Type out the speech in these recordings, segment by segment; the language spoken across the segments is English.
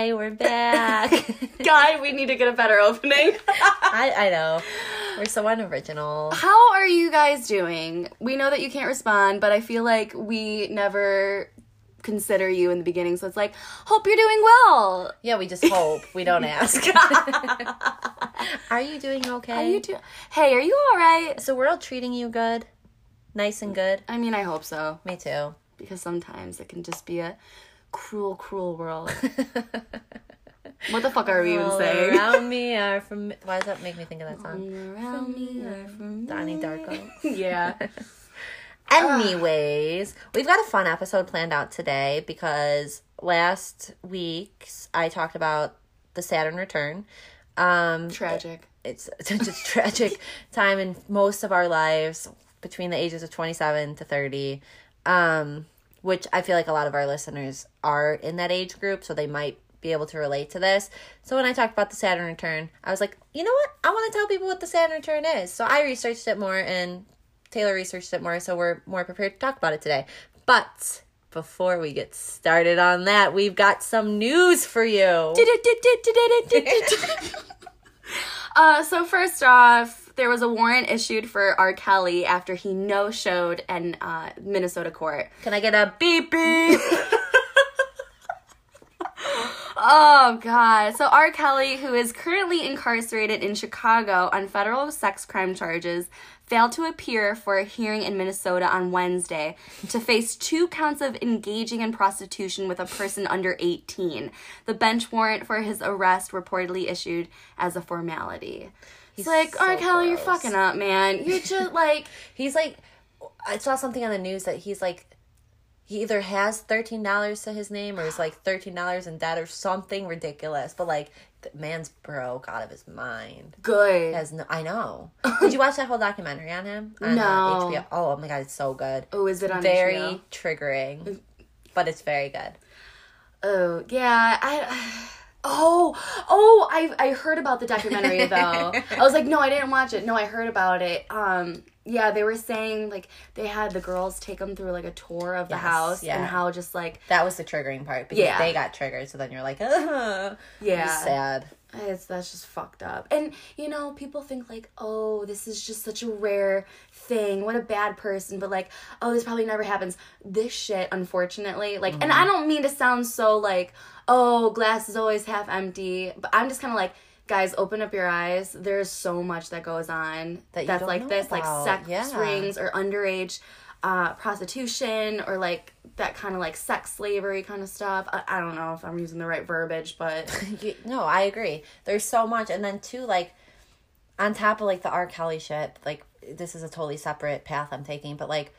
Hi, we're back. God, we need to get a better opening. I, I know. We're so unoriginal. How are you guys doing? We know that you can't respond, but I feel like we never consider you in the beginning, so it's like, hope you're doing well. Yeah, we just hope. We don't ask. are you doing okay? How you do? Hey, are you all right? Is the world treating you good? Nice and good? I mean, I hope so, Me too. because sometimes it can just be a cruel, cruel world. what the fuck are we even All saying? around me are from. Why does that make me think of that song? All Around me are from Donnie Darko. Yeah. Anyways, we've got a fun episode planned out today because last week I talked about the Saturn return. Um, Tragic. it's such a tragic time in most of our lives between the ages of 27 to 30 um, which i feel like a lot of our listeners are in that age group so they might be able to relate to this. So when i talked about the saturn return i was like you know what? I want to tell people what the saturn return is. So i researched it more and taylor researched it more so we're more prepared to talk about it today. But before we get started on that we've got some news for you uh, so first off, there was a warrant issued for R. Kelly after he no showed in uh, Minnesota court. can i get a beep beep Oh God! So R. Kelly, who is currently incarcerated in Chicago on federal sex crime charges, failed to appear for a hearing in Minnesota on Wednesday to face two counts of engaging in prostitution with a person under 18. The bench warrant for his arrest reportedly issued as a formality. He's like so R. Kelly, you're fucking up, man. You're just like. He's like, I saw something on the news that he's like, he either has thirteen dollars to his name or is like thirteen dollars in debt or something ridiculous. But like, the man's broke out of his mind. Good. Has no, I know. Did you watch that whole documentary on him? On, uh, No. HBO? Oh my god, it's so good. Oh, is it on very HBO? triggering, but it's very good. Oh yeah, I. Oh, oh! I I heard about the documentary though. I was like, no, I didn't watch it. No, I heard about it. Um, yeah, they were saying like they had the girls take them through like a tour of the Yes, house yeah. and how just like That was the triggering part because Yeah. they got triggered. So then you're like, yeah, sad. it's that's just fucked up. And you know, people think like, oh, this is just such a rare thing. What a bad person. But like, oh, this probably never happens. This shit, unfortunately, like, and mm-hmm. I don't mean to sound so like, oh, glass is always half empty. But I'm just kind of like. Guys, open up your eyes. There's so much that goes on That that's like this, about. like sex Yeah. rings or underage uh, prostitution or like that kind of like sex slavery kind of stuff. I, I don't know if I'm using the right verbiage, but You- no, I agree. There's so much, and then too, like on top of like the R. Kelly shit, like this is a totally separate path I'm taking, but like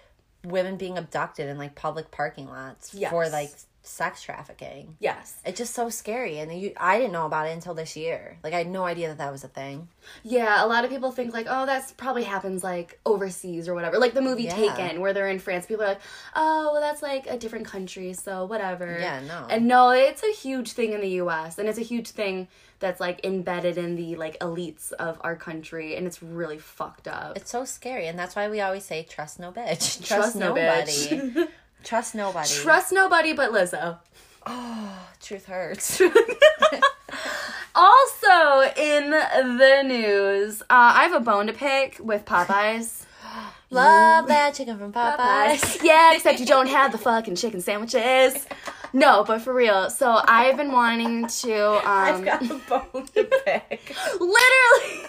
women being abducted in like public parking lots for like sex trafficking. yes. It's just so scary, and you, I didn't know about it until this year. Like I had no idea that that was a thing. Yeah, a lot of people think like, oh, that's probably happens like overseas or whatever. Like the movie Yeah. Taken, where they're in France. People are like, oh, well, that's like a different country, so whatever. Yeah, no. And no, it's a huge thing in the U.S. and it's a huge thing that's like embedded in the like elites of our country, and it's really fucked up. It's so scary, and that's why we always say trust no bitch, trust, Trust no nobody, bitch. trust nobody. Trust nobody but Lizzo. Oh, truth hurts. Also in the news, uh, I have a bone to pick with Popeyes. Love that chicken from Popeyes. yeah, except you don't have the fucking chicken sandwiches. No, but for real. So I've been wanting to um I've got a bone to pick. literally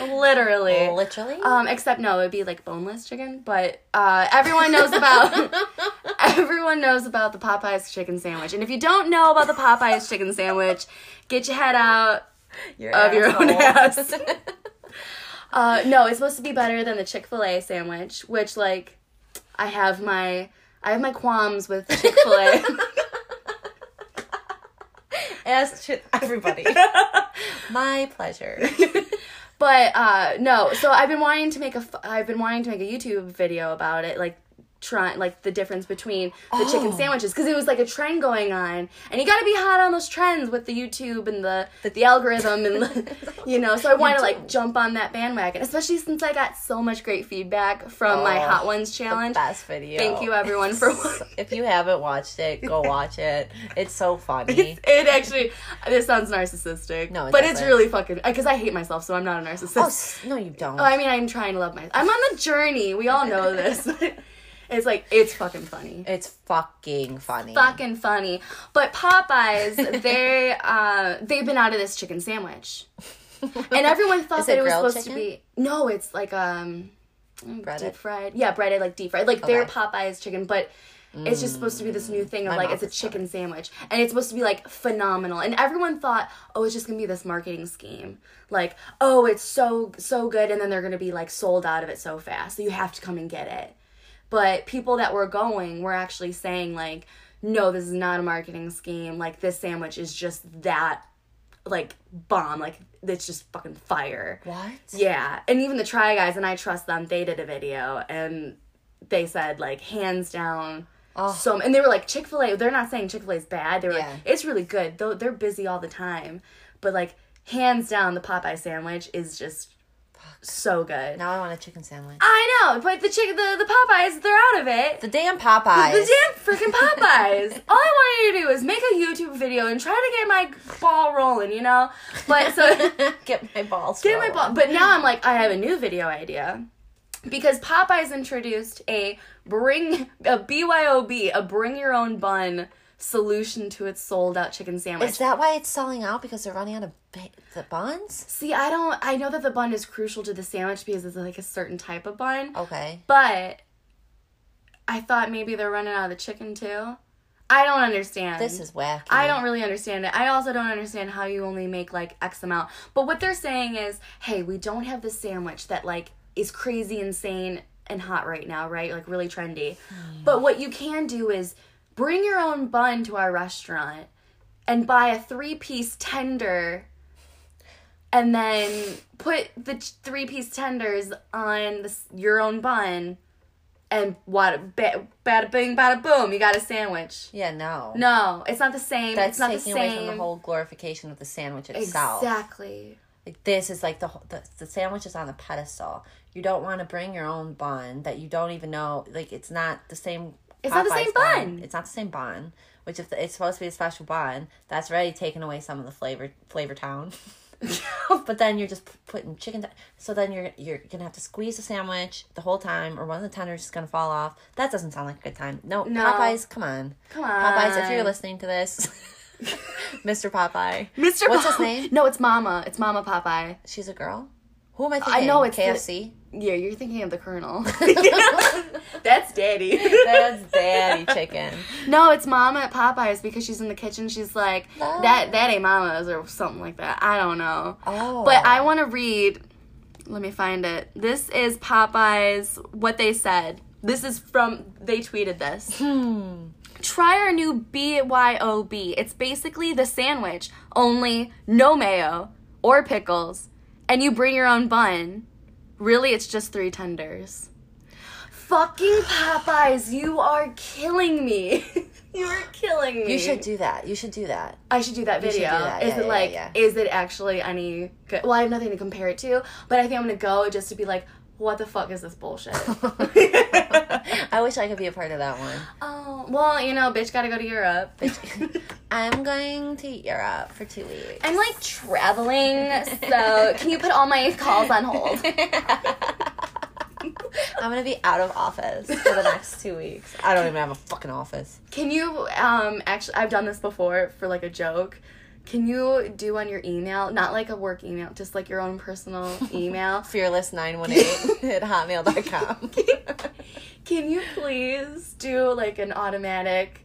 literally Literally. um except no, it'd be like boneless chicken, but uh everyone knows about everyone knows about the Popeyes chicken sandwich. And if you don't know about the Popeyes chicken sandwich, get your head out Your of your own ass. uh, no, it's supposed to be better than the Chick Fil A sandwich, which like I have my I have my qualms with Chick Fil A. As should everybody. My pleasure. But uh, no, so I've been wanting to make a I've been wanting to make a YouTube video about it, like trying like the difference between the chicken oh. sandwiches because it was like a trend going on and you got to be hot on those trends with the youtube and the the, algorithm and the, you know so i wanted to like jump on that bandwagon especially since i got so much great feedback from my Oh, hot ones challenge Best video. thank you everyone for If you haven't watched it, go watch it. It's so funny. It's, it actually this sounds narcissistic No, it but it's doesn't. really fucking uh, because i hate myself so i'm not a oh, narcissist Oh, no, you don't. Oh, I mean, I'm trying to love myself. I'm on the journey. We all know this. It's like it's fucking funny. it's fucking funny. Fucking funny. But Popeyes, they uh they've been out of this chicken sandwich. And everyone thought Is that it it was supposed to be No, it's like um Breaded? deep fried. Yeah, breaded like deep fried. Like their Okay. Popeyes chicken, but it's just supposed to be this new thing of My like it's a chicken sandwich. And it's supposed to be like phenomenal. And everyone thought, oh, it's just gonna be this marketing scheme. Like, oh, it's so so good and then they're gonna be like sold out of it so fast. So you have to come and get it. But people that were going were actually saying like, no, this is not a marketing scheme. Like this sandwich is just that like bomb. Like it's just fucking fire. What? Yeah, and even the Try Guys, and I trust them. They did a video, and they said like hands down. Oh. So and they were like Chick Fil A. They're not saying Chick Fil A is bad. They were Yeah. like it's really good. Though they're busy all the time, but like hands down, the Popeye sandwich is just so good. Now I want a chicken sandwich. I know, but the chick, the the Popeyes, they're out of it. The damn Popeyes. The damn freaking Popeyes. All I wanted to do was make a YouTube video and try to get my ball rolling, you know. But so Get my balls. Get my ball. But now I'm like, I have a new video idea. Because Popeyes introduced a bring a BYOB, a bring your own bun solution to its sold out chicken sandwich. Is that why it's selling out? Because they're running out of ba- the buns? See, I don't I know that the bun is crucial to the sandwich because it's like a certain type of bun. Okay. But I thought maybe they're running out of the chicken too. I don't understand. This is wacky. I don't really understand it. I also don't understand how you only make like X amount. But what they're saying is, hey, we don't have the sandwich that like is crazy insane and hot right now, right? Like really trendy. Hmm. But what you can do is bring your own bun to our restaurant and buy a three-piece tender and then put the three-piece tenders on the, your own bun and what ba- bada bing bada boom, you got a sandwich. Yeah, no. No, it's not the same. That's it's not the taking same. away from the whole glorification of the sandwich itself. Exactly. Like this is like the, the the sandwich is on a pedestal. You don't want to bring your own bun that you don't even know. Like it's not the same. It's not the same bun. It's not the same bun. Which if it's supposed to be a special bun, that's already taken away some of the flavor flavor town. but then you're just putting chicken. T- so then you're you're gonna have to squeeze the sandwich the whole time, or one of the tenders is gonna fall off. That doesn't sound like a good time. No, No. Popeyes, come on, Come on. Popeyes. If you're listening to this, Mr. Popeye, Mr. What's his name? No, it's Mama. It's Mama Popeye. she's a girl. Who am I thinking? I know, it's the- KFC. Yeah, you're thinking of the Colonel. That's Daddy. That's daddy chicken. no, it's Mama at Popeyes because she's in the kitchen. She's like, No. that that ain't Mama's or something like that. I don't know. Oh. But I want to read. Let me find it. This is Popeyes. What they said. This is from. They tweeted this. Hmm. Try our new BYOB. It's basically the sandwich, only no mayo or pickles, and you bring your own bun. Really, it's just three tenders. Fucking Popeyes, you are killing me. you are killing me. You should do that. You should do that. I should do that should do video. that. Is Yeah, it yeah, like yeah. is it actually any good? Well, I have nothing to compare it to, but I think I'm gonna go just to be like, what the fuck is this bullshit? I wish I could be a part of that one. oh, well, you know, bitch, gotta go to Europe. I'm going to Europe for two weeks. I'm like traveling, so can you put all my calls on hold? I'm gonna be out of office for the next two weeks. I don't even have a fucking office. Can you um actually I've done this before for like a joke. Can you do on your email, not like a work email, just like your own personal email? Fearless918 at hotmail.com. Can you please do like an automatic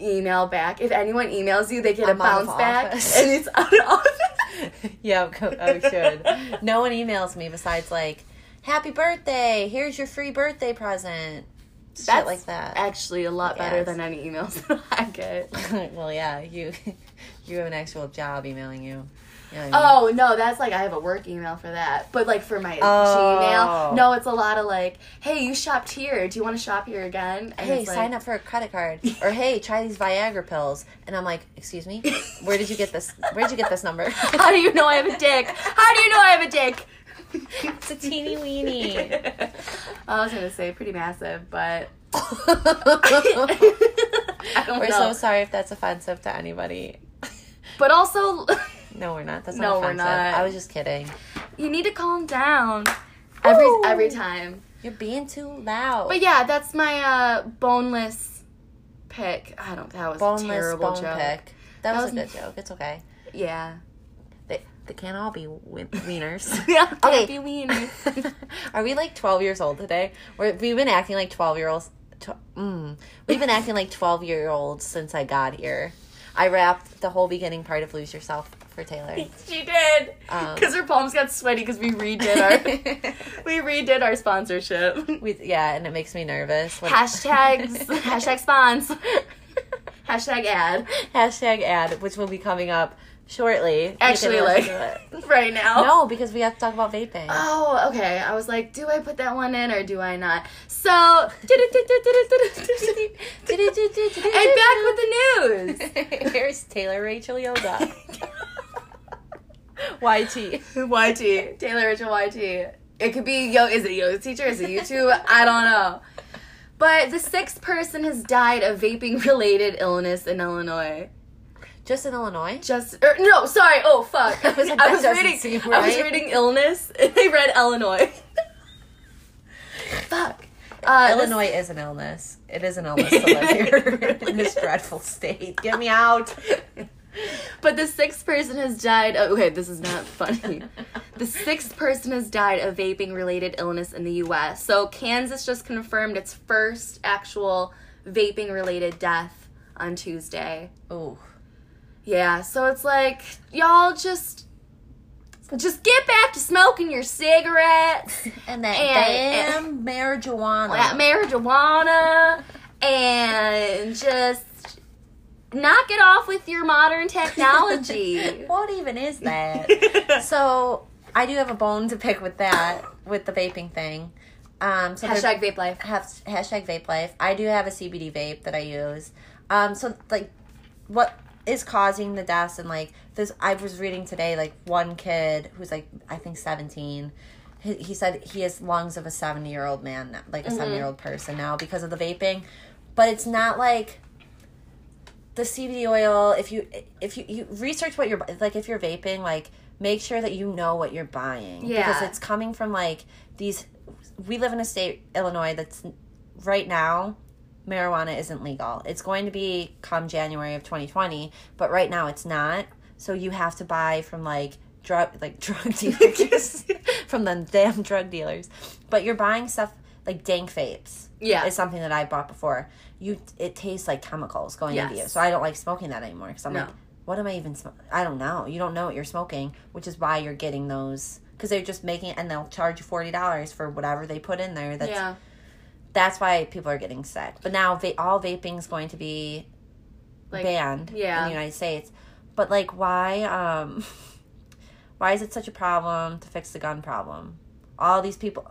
email back? If anyone emails you, they get I'm a bounce back office. and it's out of office. yeah, I oh, should. No one emails me besides like, "Happy birthday! Here's your free birthday present." Shit That's like that. actually a lot better Yes. than any emails that I get. well, yeah, you you have an actual job emailing you. You know I mean? Oh no, that's like I have a work email for that. But like for my Oh. Gmail, no, it's a lot of like, hey, you shopped here. Do you want to shop here again? And Hey, it's like, sign up for a credit card. Or hey, try these Viagra pills. And I'm like, excuse me? Where did you get this? Where did you get this number? How do you know I have a dick? How do you know I have a dick? It's a teeny weeny. I was gonna say pretty massive, but We're know. so sorry if that's offensive to anybody. but also, No, we're not. That's No, not we're offensive. not. I was just kidding. you need to calm down. Every Ooh. every time. You're being too loud. But yeah, that's my uh boneless pick. I don't. That was a Boneless terrible bone joke. pick. That, was, was- a good joke. It's okay. Yeah. They, can't all be win- wieners. Yeah. Okay. Can't be weenie. Are we like 12 years old today? We're, we've been acting like 12 year olds. Tw- mm, we've been acting like 12 year olds since I got here. I rapped the whole beginning part of Lose Yourself for Taylor. She did. Um, Because her palms got sweaty because we redid our we redid our sponsorship. We, yeah, and it makes me nervous. When, Hashtags hashtag spons. Hashtag ad. hashtag ad, which will be coming up shortly. Actually, like right now. no, because we have to talk about vaping. Oh, okay. I was like, do I put that one in or do I not? So, and back with the news. Here's Taylor Rachel Yoga. YT. YT. Taylor Rachel YT. It could be yo. Is it yoga teacher? Is it YouTube? I don't know. But the sixth person has died of vaping related illness in Illinois. Just in Illinois? Just er, no, sorry. Oh fuck. I was like, I was reading. seem I was reading illness, and I read Illinois. fuck. Uh, this- Illinois is an illness. It is an illness to live here in this dreadful state. Get me out. But the sixth person has died. Of, okay, this is not funny. the sixth person has died of vaping related illness in the U.S. So Kansas just confirmed its first actual vaping related death on Tuesday. Ooh. Yeah, so it's like y'all just just get back to smoking your cigarettes, And that And- damn marijuana. that marijuana, and just knock it off with your modern technology. what even is that? so I do have a bone to pick with that, with the vaping thing. Um, so Hashtag vape life. have hashtag vape life. I do have a CBD vape that I use. Um, so like, what is causing the deaths and like this? I was reading today like one kid who's like I think seventeen. He, he said he has lungs of a seventy year old man, like a mm-hmm. seventy year old person now because of the vaping. But it's not like the CBD oil. If you if you, you research what you're like, if you're vaping, like make sure that you know what you're buying yeah. because it's coming from like these. We live in a state, Illinois, that's right now marijuana isn't legal. It's going to be come January of 2020, but right now it's not. So you have to buy from like drug like drug dealers from the damn drug dealers. But you're buying stuff like dank vapes. Yeah. Is something that I bought before. You it tastes like chemicals going into you. So I don't like smoking that anymore cuz I'm No. like what am I even smoking? I don't know. You don't know what you're smoking, which is why you're getting those because they're just making it and they'll charge you forty dollars for whatever they put in there. That's yeah. That's why people are getting sick. But now va- all vaping is going to be Like, banned yeah. in the United States. But like, why? Um, why is it such a problem to fix the gun problem? All these people,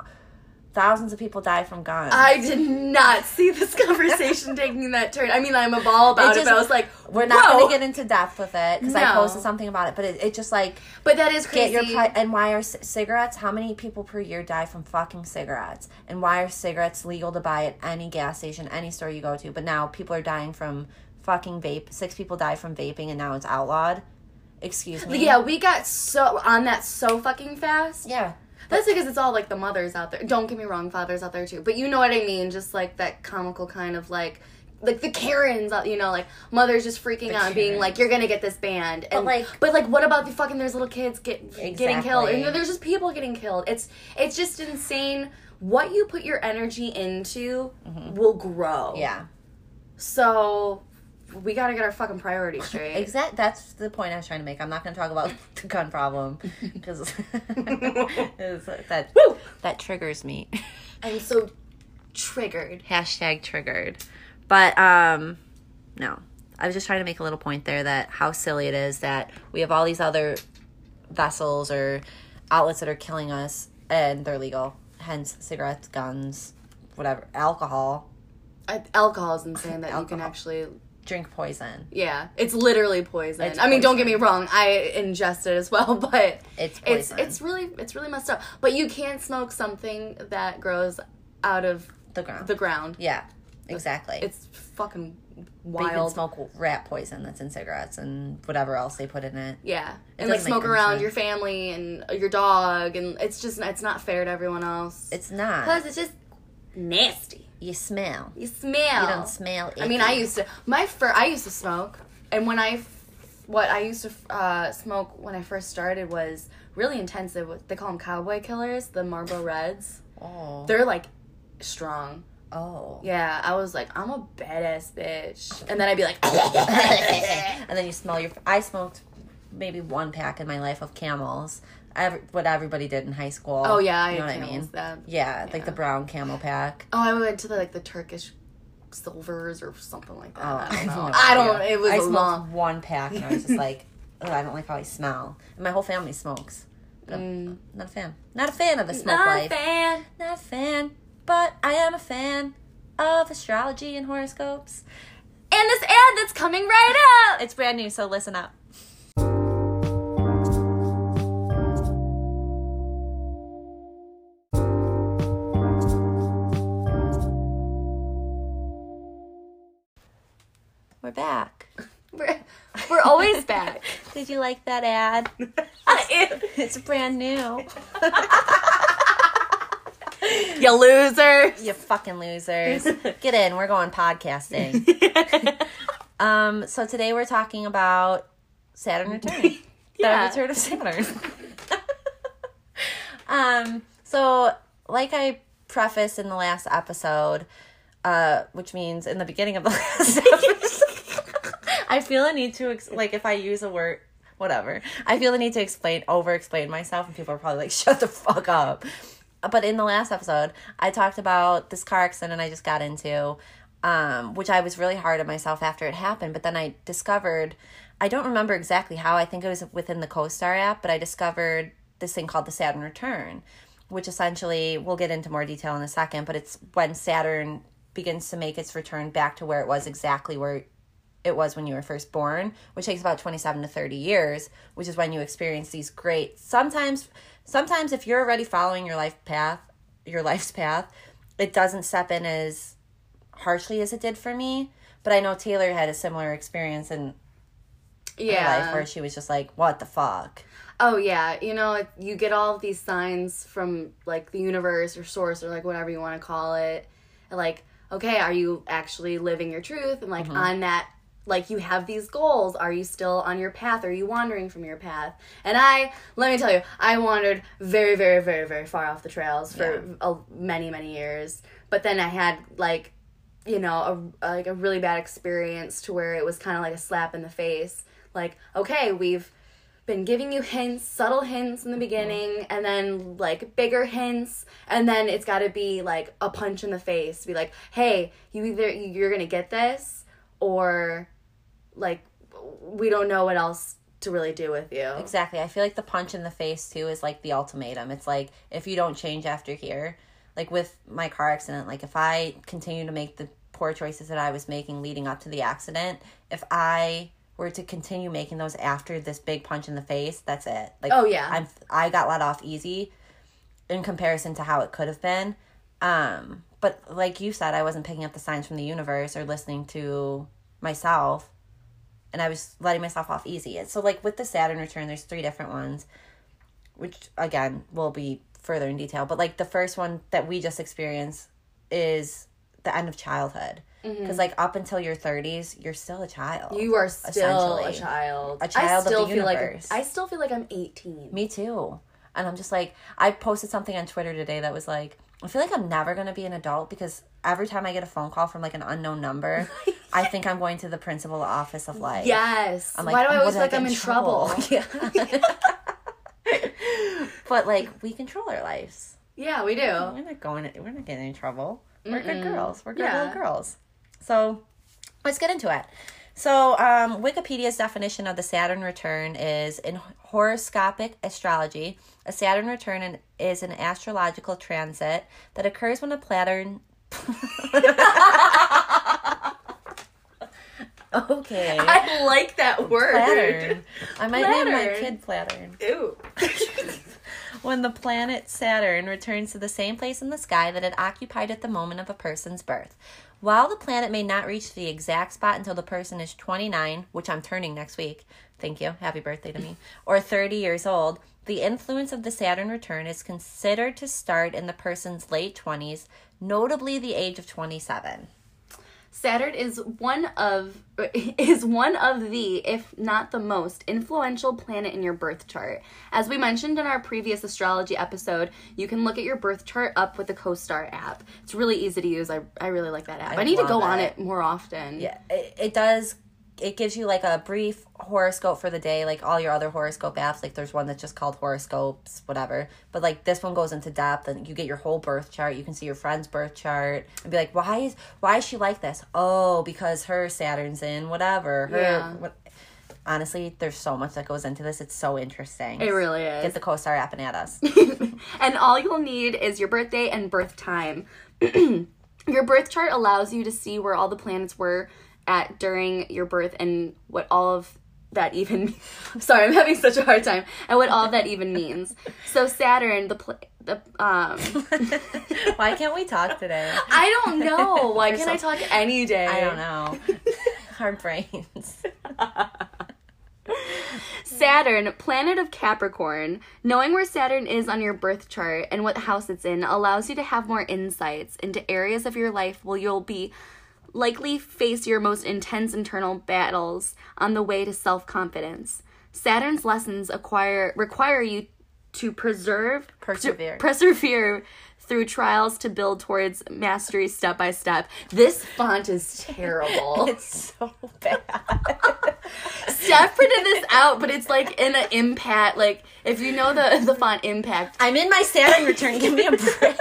thousands of people die from guns. I did not see this conversation taking that turn. I mean, I'm a ball about it, just- but I was like, We're not going to get into depth with it because I posted something about it. But it, it just like But that is crazy. get your. And why are c- cigarettes? How many people per year die from fucking cigarettes? And why are cigarettes legal to buy at any gas station, any store you go to? But now people are dying from fucking vape. Six people die from vaping, and now it's outlawed. Excuse me. yeah, we got so on that so fucking fast. Yeah. That's because it's all like the mothers out there. Don't get me wrong, fathers out there too. But you know what I mean? Just like that comical kind of like like the Karens, you know, like mothers just freaking out, and being like, "You're gonna get this banned." And like- but like, what about the fucking? There's little kids get getting killed, Exactly. and there's just people getting killed. It's it's just insane. What you put your energy into will grow. Mm-hmm. Yeah. So we gotta get our fucking priorities straight. Exact. That's the point I was trying to make. I'm not going to talk about the gun problem because that Woo! that triggers me. I'm so triggered. Hashtag triggered. But um, no. I was just trying to make a little point there that how silly it is that we have all these other vessels or outlets that are killing us, and they're legal. Hence, cigarettes, guns, whatever, alcohol, I, alcohol is insane that you can actually. Drink poison. Yeah, it's literally poison. It's I mean, don't get me wrong. I ingest it as well, but It's it's poison. it's really it's really messed up. But you can't smoke something that grows out of the ground. the ground. yeah, exactly. It's fucking But you can wild. smoke rat poison that's in cigarettes and whatever else they put in it. Yeah, and like smoke around sense. your family and your dog, and it's just it's not fair to everyone else. It's not. Plus, it's just nasty. You smell. You smell. You don't smell. I mean. I used to my fir- I used to smoke, and when I f- what I used to uh, smoke when I first started was really intensive. They call them cowboy killers, the Marlboro Reds. Oh. They're like strong. Oh. Yeah, I was like, I'm a badass bitch, and then I'd be like, and then you smell your. I smoked maybe one pack in my life of camels. Every, what everybody did in high school. oh yeah, I you know what I mean. that. Yeah, like the brown camel pack. Oh, I went to the like the Turkish silvers or something like that. Oh, I don't have know. I don't. It was I a smoked long. one pack and I was just like, oh, I don't like how I smell. And my whole family smokes. But I'm Mm. not a fan. Not a fan of the smoke life. Not a fan. Not a fan. But I am a fan of astrology and horoscopes. And this ad that's coming right up. It's brand new, so listen up. We're back. We're, we're always back. Did you like that ad? It's brand new. you loser. You fucking losers. Get in. We're going podcasting. Um, so today we're talking about Saturn return. Yeah. The return of Saturn. um, so like I prefaced in the last episode, uh, which means in the beginning of the last episode, I feel a need to ex- like if I use a word whatever. I feel the need to explain over explain myself and people are probably like shut the fuck up. But in the last episode, I talked about this car accident I just got into um, which I was really hard on myself after it happened. But then I discovered, I don't remember exactly how, I think it was within the CoStar app, but I discovered this thing called the Saturn Return, which essentially, we'll get into more detail in a second, but it's when Saturn begins to make its return back to where it was exactly where it was when you were first born, which takes about 27 to 30 years, which is when you experience these great sometimes sometimes if you're already following your life path, your life's path, it doesn't step in as harshly as it did for me. But I know Taylor had a similar experience in her Yeah. life where she was just like, "What the fuck?" Oh yeah, you know, you get all of these signs from like the universe or source or like whatever you want to call it. Like, okay, are you actually living your truth? And like mm-hmm. on that like you have these goals, are you still on your path? Are you wandering from your path? And I, let me tell you, I wandered very very very very far off the trails for a, many many years. But then I had like you know a, like a really bad experience to where it was kind of like a slap in the face like okay we've been giving you hints subtle hints in the mm-hmm. beginning and then like bigger hints and then it's got to be like a punch in the face be like hey you either you're gonna get this or like we don't know what else to really do with you Exactly. I feel like the punch in the face too is like the ultimatum. It's like if you don't change after here, like with my car accident, like if I continue to make the poor choices that I was making leading up to the accident, if I were to continue making those after this big punch in the face, that's it. Like Oh, yeah. I'm I got let off easy in comparison to how it could have been. Um, but like you said, I wasn't picking up the signs from the universe or listening to myself and I was letting myself off easy. And so like with the Saturn return, there's three different ones, which again will be further in detail. But like the first one that we just experienced is the end of childhood. Mm-hmm. Because like up until your 30s, you're still a child. you are still a child A child I of the still feel like. I still feel like I'm 18 Me too. And I'm just like, I posted something on Twitter today that was like, I feel like I'm never going to be an adult because every time I get a phone call from like an unknown number, I think I'm going to the principal office of life. Yes. I'm like, Why do I "Oh, always feel like I'm in in trouble? But like, we control our lives. yeah, we do. We're not going. We're not getting in trouble. We're good girls. We're good Yeah. little girls. So let's get into it. So, um, Wikipedia's definition of the Saturn return is in horoscopic astrology, a Saturn return in- is an astrological transit that occurs when a planet. okay. I like that word. Plattern. I might name my kid Plattern. Ew. When the planet Saturn returns to the same place in the sky that it occupied at the moment of a person's birth. While the planet may not reach the exact spot until the person is 29, which I'm turning next week, thank you, happy birthday to me, or 30 years old, the influence of the Saturn return is considered to start in the person's late 20s, notably the age of 27. Saturn is one of is one of the, if not the most, influential planet in your birth chart. As we mentioned in our previous astrology episode, you can look at your birth chart up with the CoStar app. It's really easy to use. I, I really like that app. I, need to go on it. it more often. Yeah, it, it does. It gives you like a brief horoscope for the day, like all your other horoscope apps. Like there's one that's just called horoscopes, whatever. But like this one goes into depth, and you get your whole birth chart. You can see your friend's birth chart and be like, why is why is she like this? Oh, because her Saturn's in whatever. Her, Yeah. what, honestly, there's so much that goes into this. It's so interesting. It really is. Get the co-star app and add us. and all you'll need is your birthday and birth time. your birth chart allows you to see where all the planets were at during your birth and what all of that even sorry i'm having such a hard time and what all of that even means so saturn the pl- the um why can't we talk today? i don't know why can't i talk any day I don't know. Our brains. Saturn, planet of Capricorn. Knowing where Saturn is on your birth chart and what house it's in allows you to have more insights into areas of your life where you'll be likely face your most intense internal battles on the way to self-confidence. Saturn's lessons acquire require you to preserve Persevere. persevere through trials to build towards mastery step by step. This font is terrible. It's so bad. Steph printed this out, but it's like in an impact. Like if you know the the font impact, I'm in my Saturn return. Give me a break.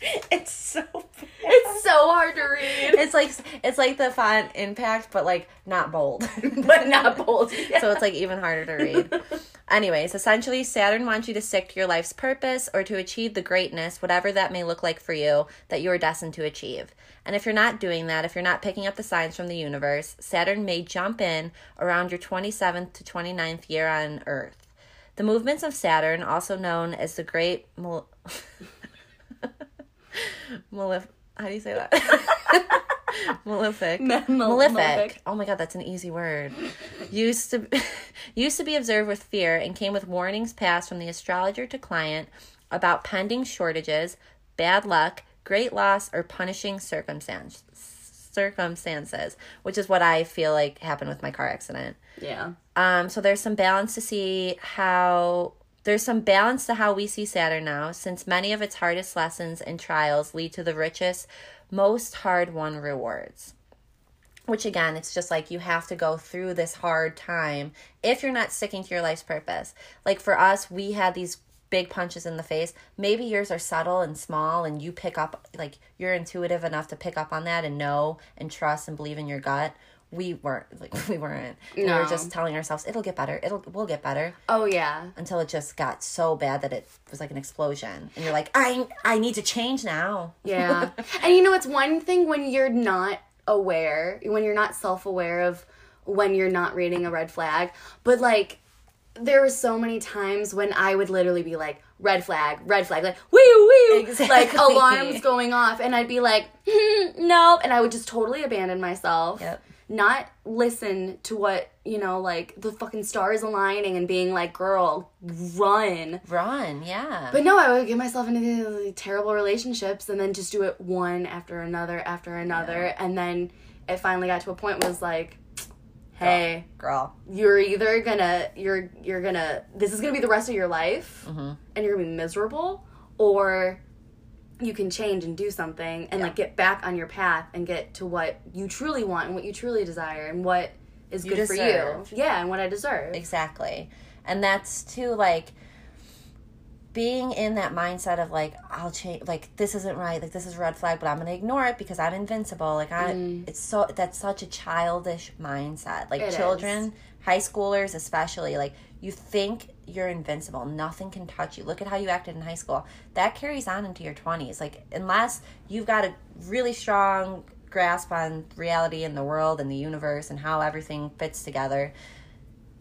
it's so bad. It's so hard to read, It's like it's like the font impact, but like not bold. but not bold. so it's like even harder to read. Anyways, essentially, Saturn wants you to stick to your life's purpose or to achieve the greatness, whatever that may look like for you, that you are destined to achieve. And if you're not doing that, if you're not picking up the signs from the universe, Saturn may jump in around your 27th to 29th year on Earth. The movements of Saturn, also known as the Great Mal- Malef- how do you say that? Malefic. Ma- mal- Malefic. malefic. Oh my god, that's an easy word. Used to used to be observed with fear and came with warnings passed from the astrologer to client about pending shortages, bad luck, great loss, or punishing circumstance circumstances, which is what I feel like happened with my car accident. Yeah. Um, so there's some balance to see how there's some balance to how we see Saturn now, since many of its hardest lessons and trials lead to the richest, most hard won rewards. Which again, it's just like you have to go through this hard time if you're not sticking to your life's purpose. Like for us, we had these big punches in the face. Maybe yours are subtle and small, and you pick up, like, you're intuitive enough to pick up on that and know and trust and believe in your gut. We weren't, like, we weren't. We No. were just telling ourselves, it'll get better, it'll, we'll get better Oh yeah. until it just got so bad that it was like an explosion. And you're like, I, I need to change now. Yeah. and you know, it's one thing when you're not aware, when you're not self aware of when you're not reading a red flag, but like there were so many times when I would literally be like, red flag, red flag, like, woo, woo, Exactly. like alarms going off, and I'd be like, hmm, no, and I would just totally abandon myself. Yep. Not listen to what, you know, like the fucking stars aligning and being like, girl, run. Run, yeah. But no, I would get myself into these terrible relationships and then just do it one after another after another. And then it finally got to a point where it was like, hey, Girl. you're either gonna you're you're gonna this is gonna be the rest of your life Mm-hmm. and you're gonna be miserable, or you can change and do something and like get back on your path and get to what you truly want and what you truly desire and what is You good for you. Yeah, and what I deserve. Exactly. And that's too like being in that mindset of like I'll change like this isn't right like this is a red flag but I'm gonna ignore it because I'm invincible like I mm. it's so that's such a childish mindset like It children high schoolers especially like you think you're invincible. Nothing can touch you. Look at how you acted in high school. That carries on into your 20s like unless you've got a really strong grasp on reality and the world and the universe and how everything fits together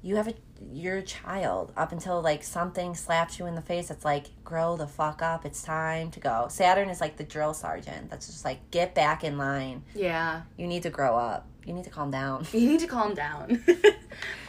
you have a you're a child up until like something slaps you in the face that's like grow the fuck up. It's time to go. Saturn is like the drill sergeant that's just like get back in line. Yeah. you need to grow up. You need to calm down. You need to calm down.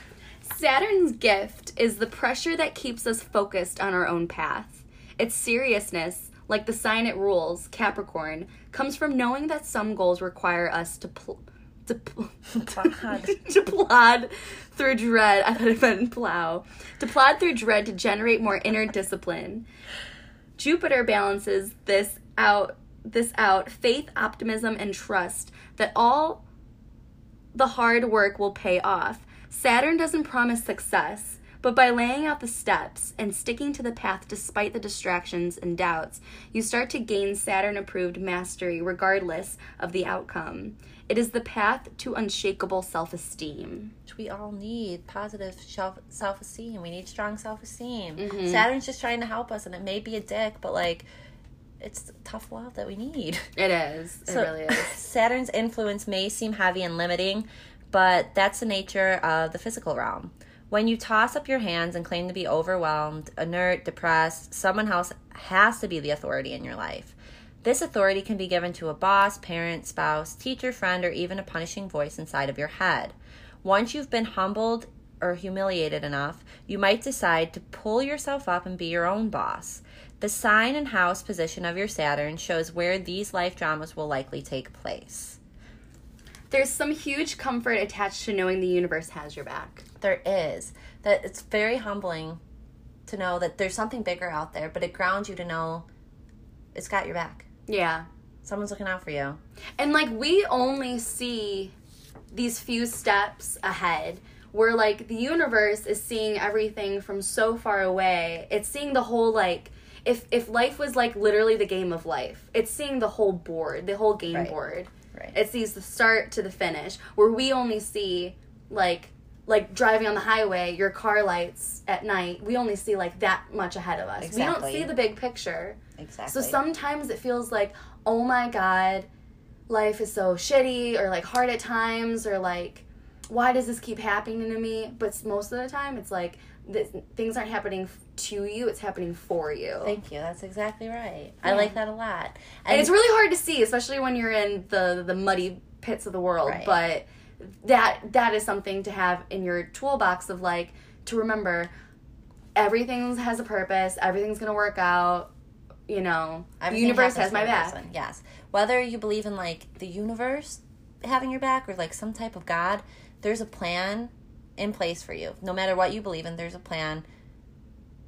Saturn's gift is the pressure that keeps us focused on our own path. Its seriousness, like the sign it rules, Capricorn, comes from knowing that some goals require us to pl- to, pl- Plod. to plod through dread. I thought it meant plow. To plod through dread to generate more inner discipline. Jupiter balances this out this out faith, optimism, and trust that all the hard work will pay off. Saturn doesn't promise success, but by laying out the steps and sticking to the path despite the distractions and doubts, you start to gain Saturn approved mastery regardless of the outcome. It is the path to unshakable self esteem. Which we all need positive self esteem we need strong self esteem Mm-hmm. saturn's just trying to help us and it may be a dick but like it's tough love that we need It is. It So, really is. Saturn's influence may seem heavy and limiting, but that's the nature of the physical realm. When you toss up your hands and claim to be overwhelmed, inert, depressed, someone else has to be the authority in your life. This authority can be given to a boss, parent, spouse, teacher, friend, or even a punishing voice inside of your head. Once you've been humbled or humiliated enough, you might decide to pull yourself up and be your own boss. The sign and house position of your Saturn shows where these life dramas will likely take place. There's some huge comfort attached to knowing the universe has your back. There is. That it's very humbling to know that there's something bigger out there, but it grounds you to know it's got your back. Yeah. Someone's looking out for you. And like we only see these few steps ahead. Where like the universe is seeing everything from so far away. It's seeing the whole like if if life was like literally the game of life, it's seeing the whole board, the whole game Right. board. Right. It sees the start to the finish. Where we only see like like driving on the highway, your car lights at night. We only see like that much ahead of us. We don't see the big picture. exactly. So sometimes it feels like, oh my god, life is so shitty or like hard at times or like, why does this keep happening to me? But most of the time, it's like this, things aren't happening to you; it's happening for you. Thank you. That's exactly right. I like that a lot. and it's really hard to see, especially when you're in the the muddy pits of the world. Right. But that that is something to have in your toolbox of like to remember everything has a purpose. Everything's gonna work out. You know, the universe has my back. reason. Yes. Whether you believe in like the universe having your back or like some type of God, there's a plan in place for you. No matter what you believe in, there's a plan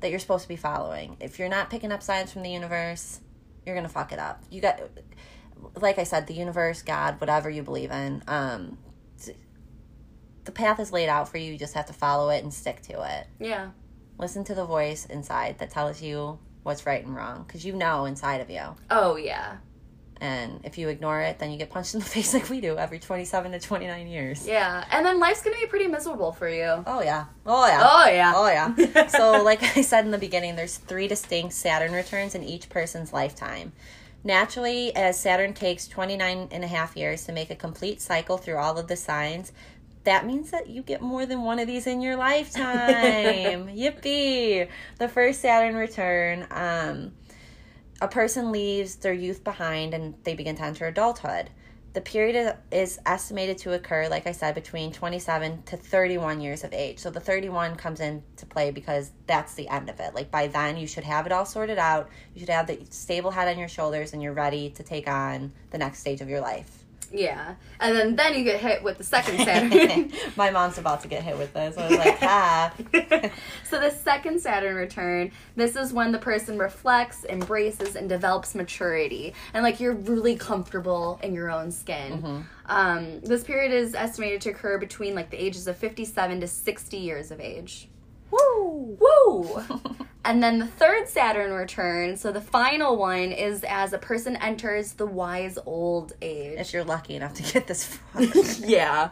that you're supposed to be following. If you're not picking up signs from the universe, you're gonna fuck it up. You got, like I said, the universe, God, whatever you believe in. Um, the path is laid out for you. You just have to follow it and stick to it. Yeah. Listen to the voice inside that tells you what's right and wrong because you know inside of you. Oh yeah. And if you ignore it, then you get punched in the face like we do every 27 to 29 years. Yeah. And then life's gonna be pretty miserable for you. Oh, yeah. Oh, yeah. Oh yeah. Oh, yeah. so, like I said in the beginning, there's three distinct Saturn returns in each person's lifetime. Naturally, as Saturn takes 29 and a half years to make a complete cycle through all of the signs, that means that you get more than one of these in your lifetime. Yippee! The first Saturn return, um, a person leaves their youth behind and they begin to enter adulthood. The period is estimated to occur, like I said, between 27 to 31 years of age. So the 31 comes into play because that's the end of it. Like by then, you should have it all sorted out. You should have the stable head on your shoulders and you're ready to take on the next stage of your life. Yeah. And then then you get hit with the second Saturn. My mom's about to get hit with this. I was like, ah. so the second Saturn return, this is when the person reflects, embraces, and develops maturity, and like you're really comfortable in your own skin. Um, this period is estimated to occur between like the ages of 57 to 60 years of age. Woo! Woo! And then the third Saturn return, so the final one is as a person enters the wise old age. If you're lucky enough to get this far. yeah.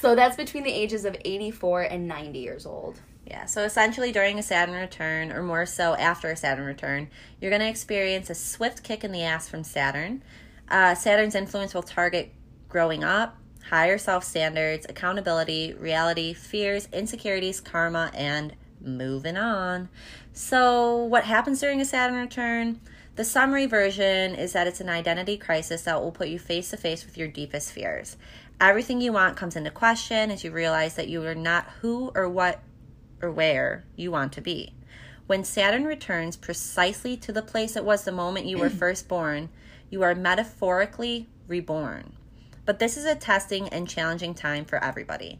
So that's between the ages of 84 and 90 years old. Yeah, so essentially during a Saturn return, or more so after a Saturn return, you're going to experience a swift kick in the ass from Saturn. Uh, Saturn's influence will target growing up, higher self standards, accountability, reality, fears, insecurities, karma, and moving on. So, what happens during a Saturn return? The summary version is that it's an identity crisis that will put you face to face with your deepest fears. Everything you want comes into question as you realize that you are not who or what or where you want to be. When Saturn returns precisely to the place it was the moment you were first born, you are metaphorically reborn. But this is a testing and challenging time for everybody.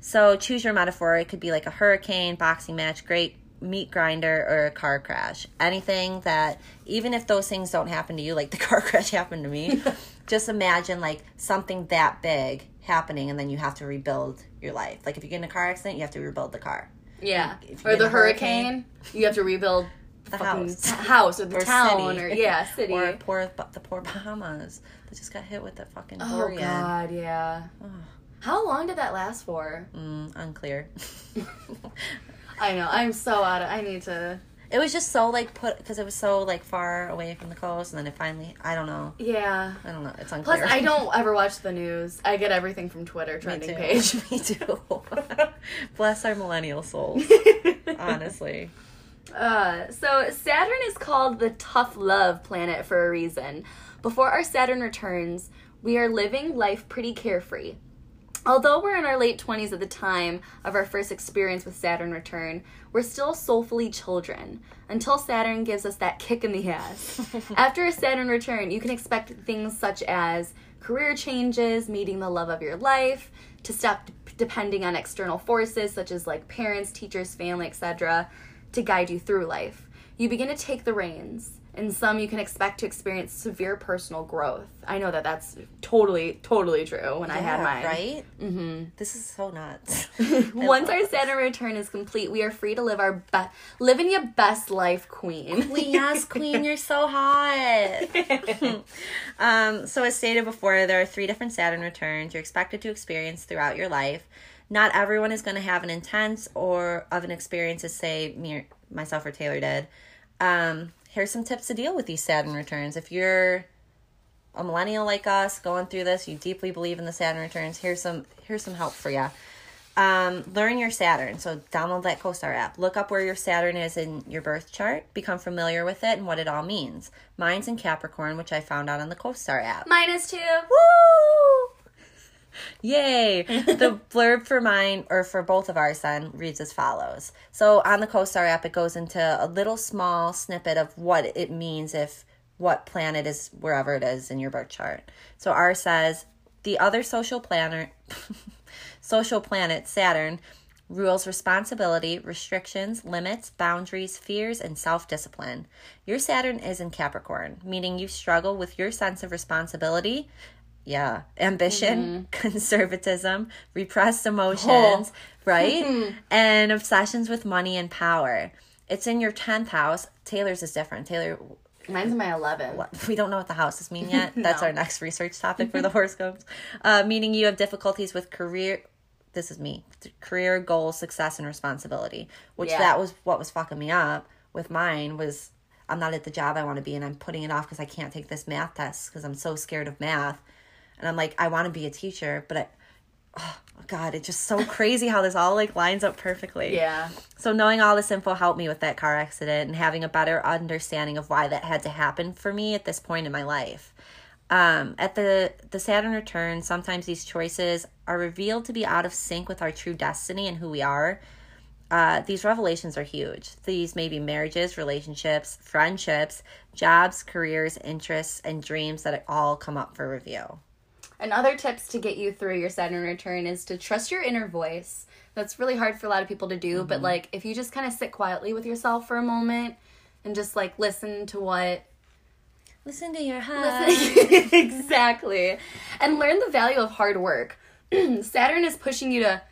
So choose your metaphor. It could be like a hurricane, boxing match, great meat grinder, or a car crash. Anything that, even if those things don't happen to you, like the car crash happened to me, just imagine like something that big happening and then you have to rebuild your life. Like if you get in a car accident, you have to rebuild the car. Yeah. You Or the hurricane, hurricane, you have to rebuild The house. house or the Or town city. or yeah, city. Or poor, the poor Bahamas that just got hit with the fucking oh Dorian. god, yeah. How long did that last for? Mm, unclear. I know. I'm so out of I need to It was just so like put because it was so like far away from the coast, and then it finally. I don't know. Yeah. I don't know. It's unclear. Plus. I don't ever watch the news. I get everything from Twitter trending page. Me too. Bless our millennial souls. Honestly. Uh, so Saturn is called the tough love planet for a reason. Before our Saturn returns, we are living life pretty carefree. Although we're in our late 20s at the time of our first experience with Saturn return, we're still soulfully children until Saturn gives us that kick in the ass. After a Saturn return, you can expect things such as career changes, meeting the love of your life, to stop d- depending on external forces such as like parents, teachers, family, etc., to guide you through life. You begin to take the reins. In some, you can expect to experience severe personal growth. I know that that's totally, totally true when I had Yeah, mine. Right? Mm-hmm. This is so nuts. Once our Saturn return is complete, we are free to live our best, living your best life, Queen. Queen, yes, Queen, you're so hot. um, so, as stated before, there are three different Saturn returns you're expected to experience throughout your life. Not everyone is going to have an intense or of an experience as, say, me, or myself or Taylor did. Um, here's some tips to deal with these Saturn returns. If you're a millennial like us going through this, you deeply believe in the Saturn returns. Here's some here's some help for you. Um, learn your Saturn. So download that CoStar app. Look up where your Saturn is in your birth chart. Become familiar with it and what it all means. Mine's in Capricorn, which I found out on the CoStar app. Minus two. Woo! Yay! the blurb for mine, or for both of ours, then reads as follows. So on the CoStar app, it goes into a little small snippet of what it means if what planet is wherever it is in your birth chart. So ours says the other social planet, social planet Saturn rules responsibility, restrictions, limits, boundaries, fears, and self discipline. Your Saturn is in Capricorn, meaning you struggle with your sense of responsibility. Yeah, ambition, conservatism, repressed emotions, right? and obsessions with money and power. It's in your 10th house. Taylor's is different. Taylor, Mine's in my 11. we don't know what the houses mean yet. That's No. our next research topic for the horoscopes. Uh, meaning you have difficulties with career. This is me. Career goals, success, and responsibility. Which Yeah. that was what was fucking me up with mine was I'm not at the job I want to be and I'm putting it off because I can't take this math test because I'm so scared of math. And I'm like, I want to be a teacher, but I, oh God, it's just so crazy how this all like lines up perfectly. Yeah. So knowing all this info helped me with that car accident and having a better understanding of why that had to happen for me at this point in my life. Um, at the the Saturn return, sometimes these choices are revealed to be out of sync with our true destiny and who we are. Uh, these revelations are huge. These may be marriages, relationships, friendships, jobs, careers, interests, and dreams that all come up for review. And other tips to get you through your Saturn return is to trust your inner voice. That's really hard for a lot of people to do, but mm-hmm. like if you just kind of sit quietly with yourself for a moment and just like listen to what Listen to your heart. exactly. And learn the value of hard work. Saturn is pushing you to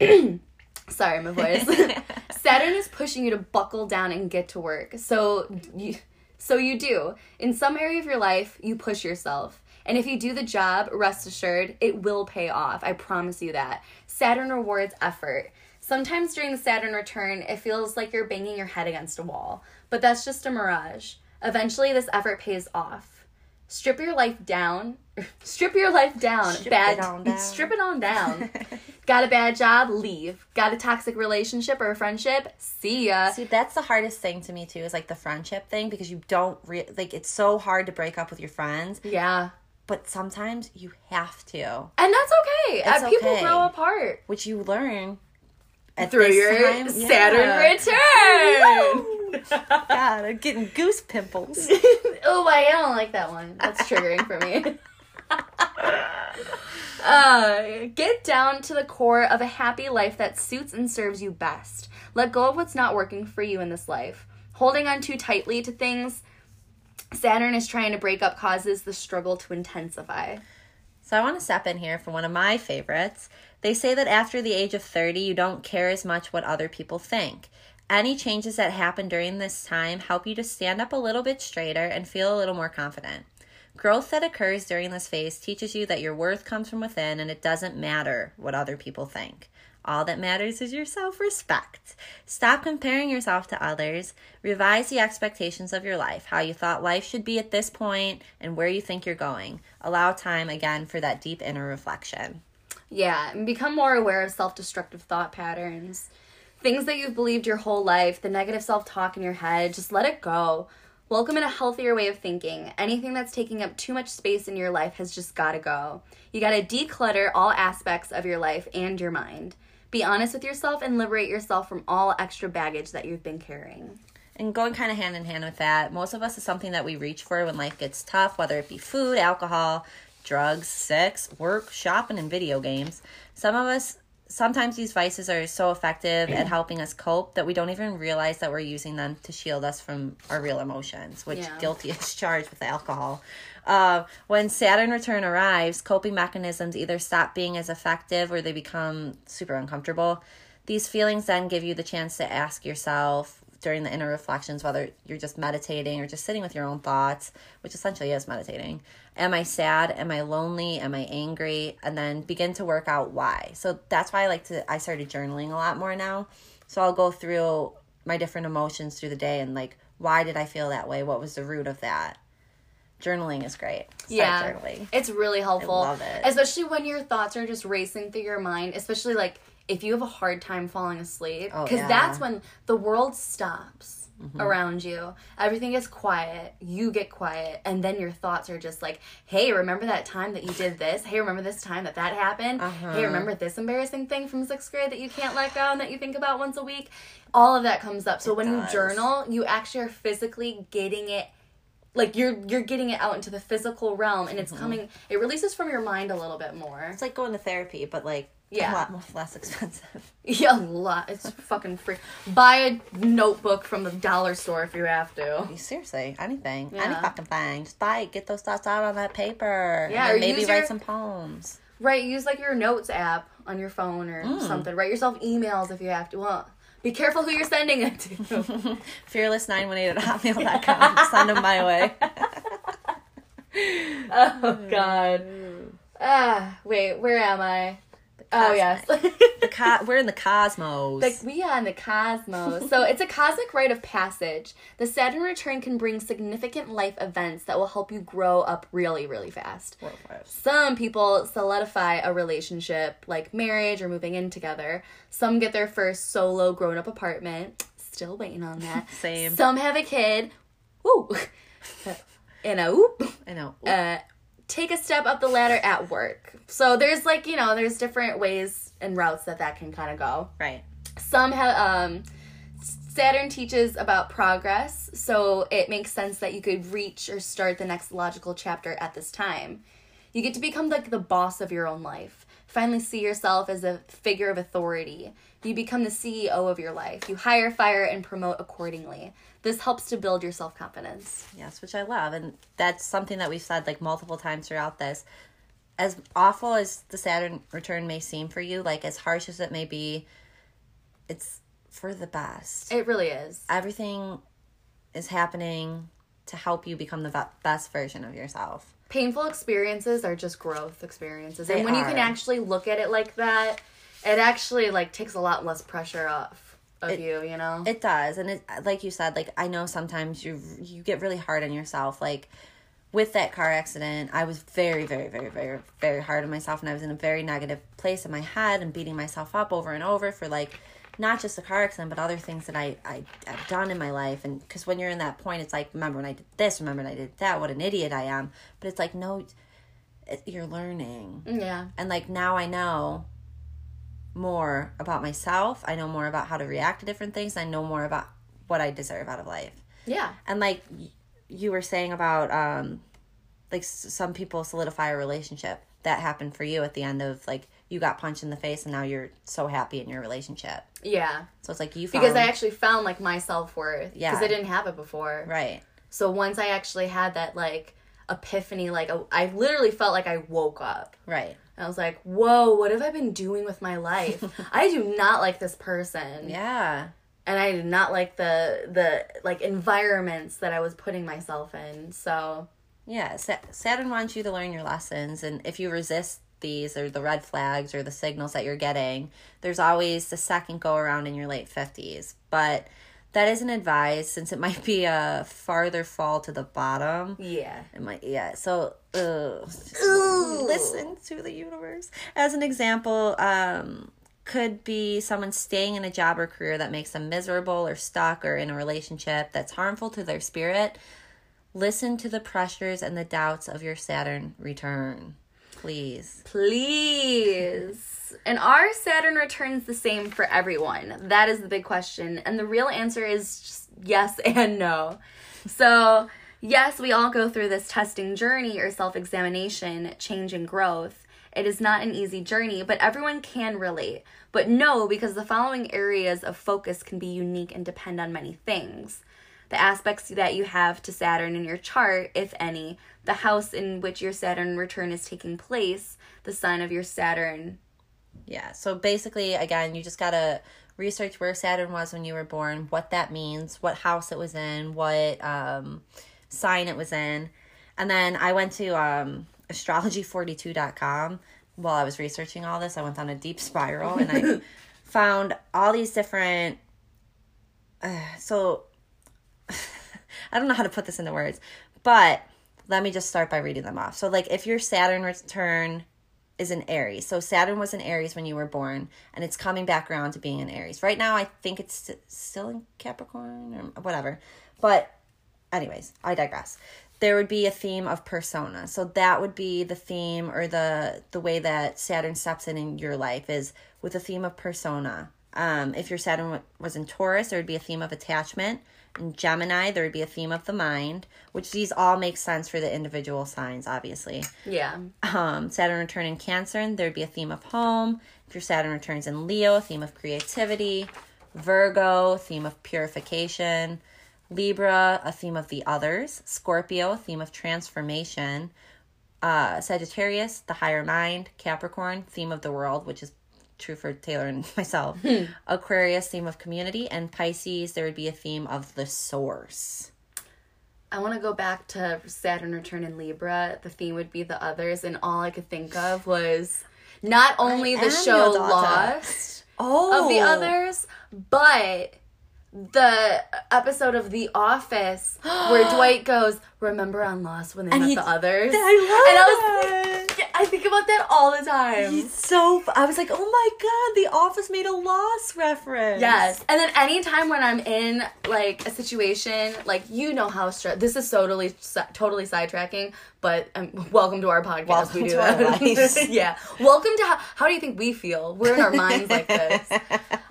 Sorry, my voice. Saturn is pushing you to buckle down and get to work. So you, so you do. In some area of your life, you push yourself. And if you do the job, rest assured, it will pay off. I promise you that. Saturn rewards effort. Sometimes during the Saturn return, it feels like you're banging your head against a wall, but that's just a mirage. Eventually, this effort pays off. Strip your life down. Strip your life down. Strip bad. it on down. Strip it on down. Got a bad job? Leave. Got a toxic relationship or a friendship? See ya. See, that's the hardest thing to me too, is like the friendship thing because you don't re- like it's so hard to break up with your friends, Yeah. But sometimes you have to, And that's okay. It's Uh, people okay. grow apart. which you learn at Through this your time. Saturn Yeah. return. God, I'm getting goose pimples. oh, I don't like that one. That's triggering for me. uh, get down to the core of a happy life that suits and serves you best. Let go of what's not working for you in this life. Holding on too tightly to things Saturn is trying to break up causes the struggle to intensify. So I want to step in here for one of my favorites. They say that after the age of 30, you don't care as much what other people think. Any changes that happen during this time help you to stand up a little bit straighter and feel a little more confident. Growth that occurs during this phase teaches you that your worth comes from within and it doesn't matter what other people think. All that matters is your self respect. Stop comparing yourself to others. Revise the expectations of your life, how you thought life should be at this point, and where you think you're going. Allow time again for that deep inner reflection. Yeah, and become more aware of self destructive thought patterns. Things that you've believed your whole life, the negative self talk in your head, just let it go. Welcome in a healthier way of thinking. Anything that's taking up too much space in your life has just gotta go. You gotta declutter all aspects of your life and your mind. Be honest with yourself and liberate yourself from all extra baggage that you've been carrying. And going kind of hand in hand with that, most of us is something that we reach for when life gets tough, whether it be food, alcohol, drugs, sex, work, shopping, and video games. Some of us, sometimes these vices are so effective at helping us cope that we don't even realize that we're using them to shield us from our real emotions, which Yeah. guilty is charged with alcohol. Uh, when Saturn return arrives, coping mechanisms either stop being as effective or they become super uncomfortable. These feelings then give you the chance to ask yourself during the inner reflections, whether you're just meditating or just sitting with your own thoughts, which essentially is meditating. Am I sad? Am I lonely? Am I angry? And then begin to work out why. So that's why I like to, I started journaling a lot more now. So I'll go through my different emotions through the day and like, why did I feel that way? What was the root of that? Journaling is great. Start yeah, journaling. it's really helpful. love it. especially when your thoughts are just racing through your mind. Especially like if you have a hard time falling asleep, Oh, because yeah. that's when the world stops Mm-hmm. around you. Everything is quiet. You get quiet, and then your thoughts are just like, "Hey, remember that time that you did this? Hey, remember this time that that happened? Uh-huh. Hey, remember this embarrassing thing from sixth grade that you can't let go and that you think about once a week?" All of that comes up. So when does. you journal, you actually are physically getting it like you're you're getting it out into the physical realm and it's Mm-hmm. coming it releases from your mind a little bit more It's like going to therapy, but like Yeah. a lot more, less expensive. yeah a lot it's fucking free buy a notebook from the dollar store if you have to Seriously, anything, any fucking thing. Just buy it, get those thoughts out on that paper. Yeah, or maybe write your- some poems. right use like your notes app on your phone or Mm. something write yourself emails if you have to well be careful who you're sending it to Fearless918 at hotmail.com. Send them my way. oh god ah wait where am i oh yes The co- we're in the cosmos. Like we are in the cosmos. so it's a cosmic rite of passage. The Saturn return can bring significant life events that will help you grow up really, really fast. Some people solidify a relationship like marriage or moving in together. Some get their first solo grown up apartment. Still waiting on that. Same. Some have a kid. Woo. And a whoop I know. uh, take a step up the ladder at work. So there's like you know there's different ways and routes that that can kind of go. right. Some have um, Saturn teaches about progress, so it makes sense that you could reach or start the next logical chapter at this time. You get to become like the boss of your own life. Finally, see yourself as a figure of authority. You become the CEO of your life. You hire, fire, and promote accordingly. This helps to build your self confidence. Yes, which I love. And that's something that we've said like multiple times throughout this. As awful as the Saturn return may seem for you, like as harsh as it may be, it's for the best. It really is. Everything is happening to help you become the best version of yourself. Painful experiences are just growth experiences. They and when you can actually look at it like that, it actually like takes a lot less pressure off of It- you, you know? It does, and it like you said, like I know sometimes you you get really hard on yourself. Like with that car accident, I was very, very, very, very, very hard on myself, and I was in a very negative place in my head and beating myself up over and over for like not just the car accident, but other things that I I have done in my life. And because when you're in that point, it's like, remember when I did this, remember when I did that, what an idiot I am. But it's like, no, it, you're learning. yeah. And like now I know more about myself. I know more about how to react to different things. I know more about what I deserve out of life. Yeah. And like you were saying about um like some people solidify a relationship. That happened for you at the end of like you got punched in the face and now you're so happy in your relationship. Yeah. So it's like you found Because I actually found like my self worth. Yeah. Because I didn't have it before. right. So once I actually had that like epiphany, like a, I literally felt like I woke up. Right. I was like, whoa, what have I been doing with my life? I do not like this person. Yeah. And I did not like the the like environments that I was putting myself in. So Yeah, Saturn wants you to learn your lessons, and if you resist these or the red flags or the signals that you're getting, there's always the second go around in your late 50s. But that isn't advised since it might be a farther fall to the bottom. yeah. It might, yeah. So, ugh. listen to the universe. As an example, um, could be someone staying in a job or career that makes them miserable or stuck or in a relationship that's harmful to their spirit. Listen to the pressures and the doubts of your Saturn return. Please. Please. And are Saturn returns the same for everyone? That is the big question. And the real answer is yes and no. So, yes, we all go through this testing journey or self examination, change and growth. It is not an easy journey, but everyone can relate. But no, because the following areas of focus can be unique and depend on many things the aspects that you have to Saturn in your chart, if any, the house in which your Saturn return is taking place, the sign of your Saturn. Yeah. So basically, again, you just got to research where Saturn was when you were born, what that means, what house it was in, what um, sign it was in. And then I went to um, astrology42.com while I was researching all this. I went on a deep spiral and I found all these different. Uh, so I don't know how to put this into words, but let me just start by reading them off. So, like, if your Saturn return is in Aries, so Saturn was in Aries when you were born, and it's coming back around to being in Aries. Right now, I think it's st- still in Capricorn or whatever. But, anyways, I digress. There would be a theme of persona, so that would be the theme or the the way that Saturn steps in in your life is with a theme of persona. Um, if your Saturn w- was in Taurus, there would be a theme of attachment. In Gemini, there would be a theme of the mind, which these all make sense for the individual signs, obviously. Yeah. Um, Saturn return in Cancer, there would be a theme of home. If your Saturn returns in Leo, theme of creativity. Virgo, theme of purification. Libra, a theme of the others. Scorpio, a theme of transformation. Uh, Sagittarius, the higher mind. Capricorn, theme of the world, which is true for Taylor and myself. Aquarius, theme of community. And Pisces, there would be a theme of the source. I want to go back to Saturn return in Libra. The theme would be the others, and all I could think of was not only the show. Lost Oh, of the others, but the episode of The Office where Dwight goes, "Remember on Lost when they met he- the others?" I love and I was. Yeah, I think about that all the time. He's so. I was like, oh my god, The Office made a Lost reference. Yes, and then anytime when I'm in like a situation, like you know how stress. This is totally totally sidetracking, but um, welcome to our podcast. Welcome we do to our lives. yeah, welcome to how, how do you think we feel? We're in our minds like this.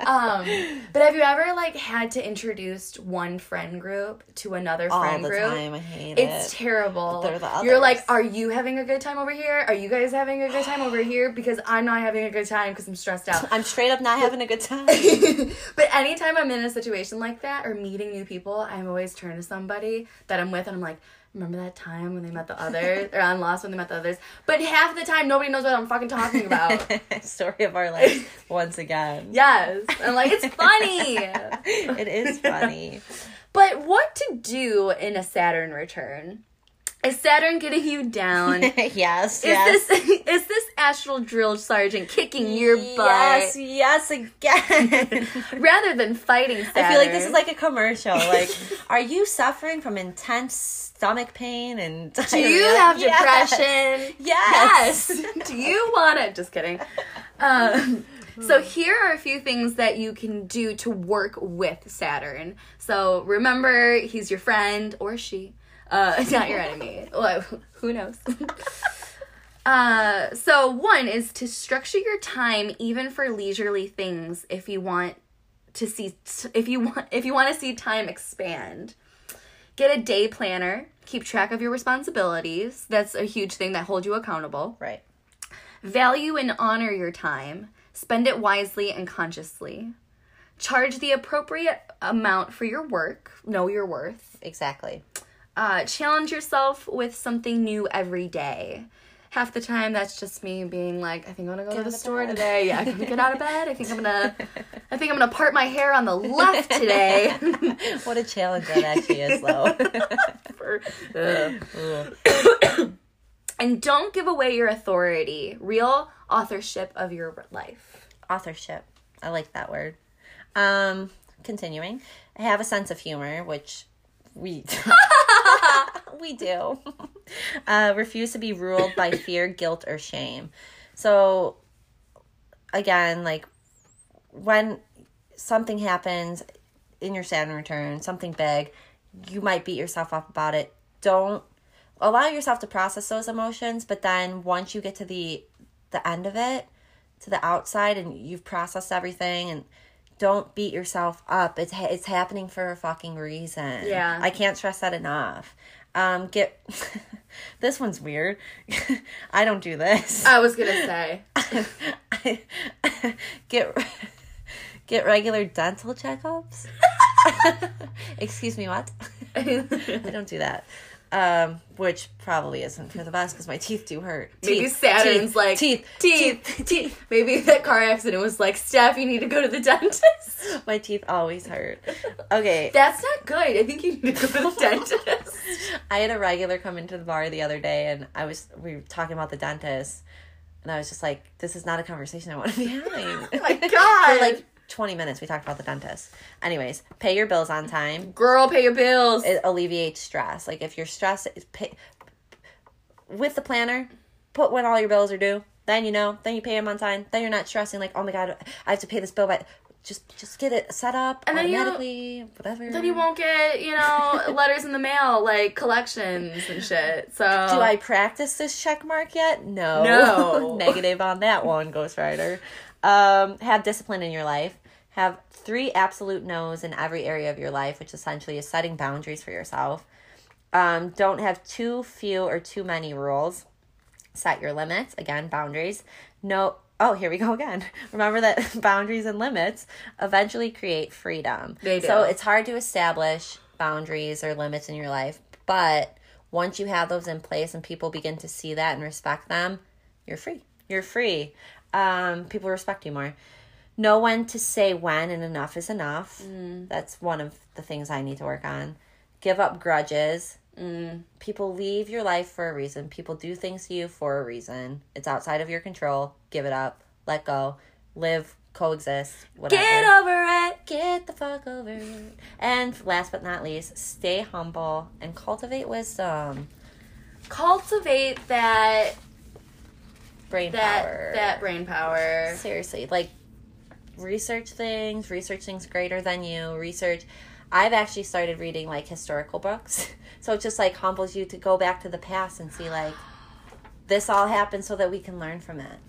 Um, but have you ever like had to introduce one friend group to another all friend the group? time. I hate It's it. It's terrible. they're the You're like, are you having a good time over here? Are you guys having a good time over here? Because I'm not having a good time because I'm stressed out. I'm straight up not having a good time. but anytime I'm in a situation like that or meeting new people, I'm always turn to somebody that I'm with and I'm like, Remember that time when they met the others, or on Lost when they met the others? But half the time, nobody knows what I'm fucking talking about. Story of our lives once again. yes, and like it's funny. It is funny. But what to do in a Saturn return? Is Saturn getting you down? Is yes, yes. this is this astral drill sergeant kicking your butt Yes, yes, again. rather than fighting Saturn? I feel like this is like a commercial. Like, are you suffering from intense stomach pain and Do you have depression? Yes. Yes. Do you want it? Just kidding. Um, so here are a few things that you can do to work with Saturn. So remember, he's your friend or she. Uh, not your enemy. Well, who knows? uh, so one is to structure your time even for leisurely things if you want to see if you want if you want to see time expand get a day planner. Keep track of your responsibilities. That's a huge thing that holds you accountable. Right. value and honor your time. Spend it wisely and consciously. Charge the appropriate amount for your work. Know your worth. Exactly. uh, challenge yourself with something new every day half the time that's just me being like i think i'm gonna go to the store bed. today yeah i'm gonna get out of bed i think i'm gonna i think i'm gonna part my hair on the left today What a challenge that actually is, though. For- and don't give away your authority real authorship of your life Authorship. I like that word. Um, continuing. I have a sense of humor, which we we do. Uh, refuse to be ruled by fear, guilt, or shame. So, again, like when something happens in your Saturn return, something big, you might beat yourself up about it. Don't allow yourself to process those emotions, but then once you get to the the end of it, to the outside, and you've processed everything, and don't beat yourself up. It's ha- it's happening for a fucking reason. Yeah. I can't stress that enough. Um, get this one's weird. I don't do this. i was gonna say get get regular dental checkups. Excuse me, what? I don't do that. Um, which probably isn't for the best because my teeth do hurt. Maybe Saturn's teeth, like teeth, teeth, teeth, Maybe that car accident was like, Steph, you need to go to the dentist. My teeth always hurt. Okay, That's not good. I think you need to go to the dentist. I had a regular come into the bar the other day, and I was we were talking about the dentist, and I was just like, "This is not a conversation I want to be having." Oh my god! For like twenty minutes, we talked about the dentist. Anyways, pay your bills on time. girl, pay your bills. It alleviates stress. Like if you're stressed, pay with the planner. Put when all your bills are due. Then you know. Then you pay them on time. Then you're not stressing. Like, oh my god, I have to pay this bill, but just just get it set up And then you- whatever. then you won't get, you know, letters in the mail like collections and shit. So Do I practice this check mark yet? No. No. Negative on that one, Ghost Rider. Um, have discipline in your life. Have three absolute no's in every area of your life, which essentially is setting boundaries for yourself. Um, don't have too few or too many rules. Set your limits. Again, boundaries. No. Oh, here we go again. Remember that boundaries and limits eventually create freedom. They do. So it's hard to establish boundaries or limits in your life, but once you have those in place and people begin to see that and respect them, you're free. You're free. Um, people respect you more. Know when to say when and enough is enough. Mm. That's one of the things I need to work on. Give up grudges. Mm. People leave your life for a reason. People do things to you for a reason. It's outside of your control. Give it up. Let go. Live. Coexist. Whatever. get over it. Get the fuck over it. And last but not least, stay humble and cultivate wisdom. Cultivate that Brain that power. that brain power. Seriously, like research things, research things greater than you, research. I've actually started reading like historical books. So it just like humbles you to go back to the past and see like this all happened so that we can learn from it.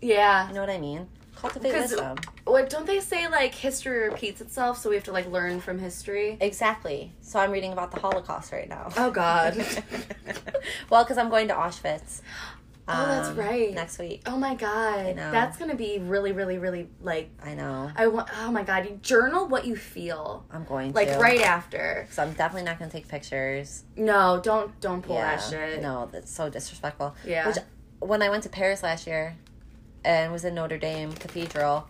Yeah. You know what I mean? Cultivate wisdom. What don't they say like history repeats itself, so we have to like learn from history? Exactly. So I'm reading about the Holocaust right now. Oh god. well, because I'm going to Auschwitz. Oh, that's um, right. Next week. Oh my god, know. that's gonna be really, really, really like. I know. I want. Oh my god, you journal what you feel, I'm going like to. right after. So I'm definitely not going to take pictures. No, don't don't pull yeah. that shit. No, that's so disrespectful. Yeah. Which, when I went to Paris last year and was in Notre Dame Cathedral,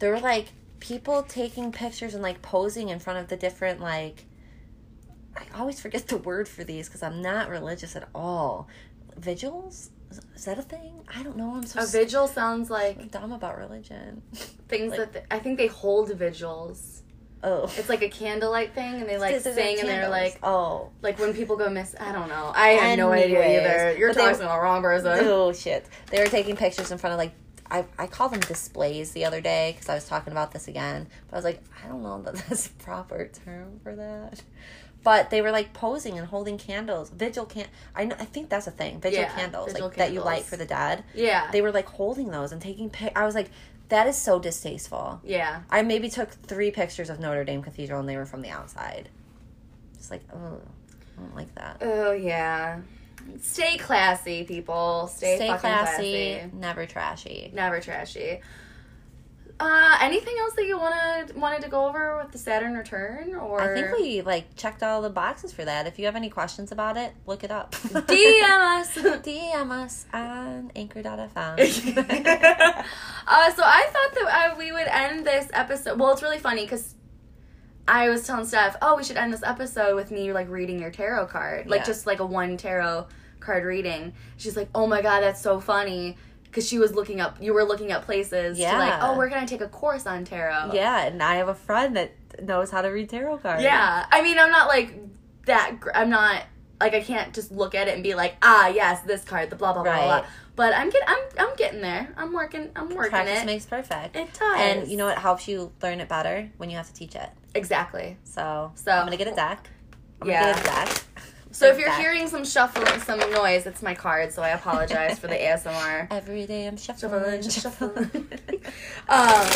there were like people taking pictures and like posing in front of the different like. I always forget the word for these because I'm not religious at all. Vigils? Is- that a thing? I don't know. I'm so A vigil sounds like dumb about religion. things Like- that th- I think they hold vigils. Oh. It's like a candlelight thing, and they like sing, and they're like, oh. like when people go miss. I don't know. I have no idea either. You're talking to the wrong person. Oh shit! They were taking pictures in front of like I I called them displays the other day because I was talking about this again. But I was like, I don't know that that's a proper term for that. But they were like posing and holding candles, vigil can. I know. I think that's a thing. Vigil Yeah, candles, vigil like that you light for the dead. Yeah. They were like holding those and taking. Pic- I was like, that is so distasteful. yeah. I maybe took three pictures of Notre Dame Cathedral and they were from the outside. Just like, oh, I don't like that. Oh yeah. Stay classy, people. Stay, Stay fucking classy, classy. never trashy. Never trashy. Uh, anything else that you wanted wanted to go over with the Saturn return, or I think we like checked all the boxes for that. If you have any questions about it, look it up. DM us. DM us on anchor.fm. uh, so I thought that uh, we would end this episode. Well, it's really funny because I was telling Steph, "Oh, we should end this episode with me like reading your tarot card, like Yeah. just like a one tarot card reading." She's like, "Oh my god, that's so funny." Because she was looking up, you were looking up places to like, oh, we're gonna take a course on tarot. yeah, and I have a friend that knows how to read tarot cards. Yeah. I mean, I'm not like that. Gr- I'm not like I can't just look at it and be like, ah, yes, this card, the blah blah blah Right. blah. But I'm get, I'm I'm getting there. I'm working. I'm working Practice it. makes perfect. it does. And you know what helps you learn it better when you have to teach it. exactly. So, So- I'm gonna get a deck. I'm Yeah. gonna get a deck. So if you're deck. hearing some shuffling, some noise, it's my card. So I apologize for the ASMR. every day I'm shuffling, Shuffling, shuffling. Um,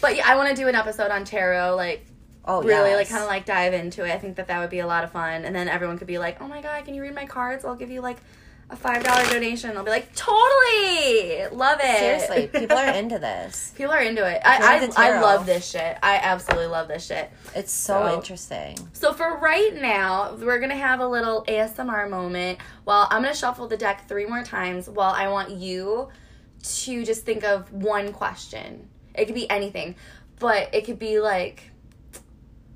but yeah, I want to do an episode on tarot, like oh, really, yes. like kind of like dive into it. I think that that would be a lot of fun, and then everyone could be like, "Oh my god, can you read my cards? I'll give you like a five dollar donation." I'll be like, "Totally, love it." Seriously, people are into this. people are into it. I I, I love this shit. I absolutely love this shit. It's so, So- interesting. So for right now, we're gonna have a little ASMR moment. Well, I'm gonna shuffle the deck three more times. While I want you to just think of one question. It could be anything, but it could be like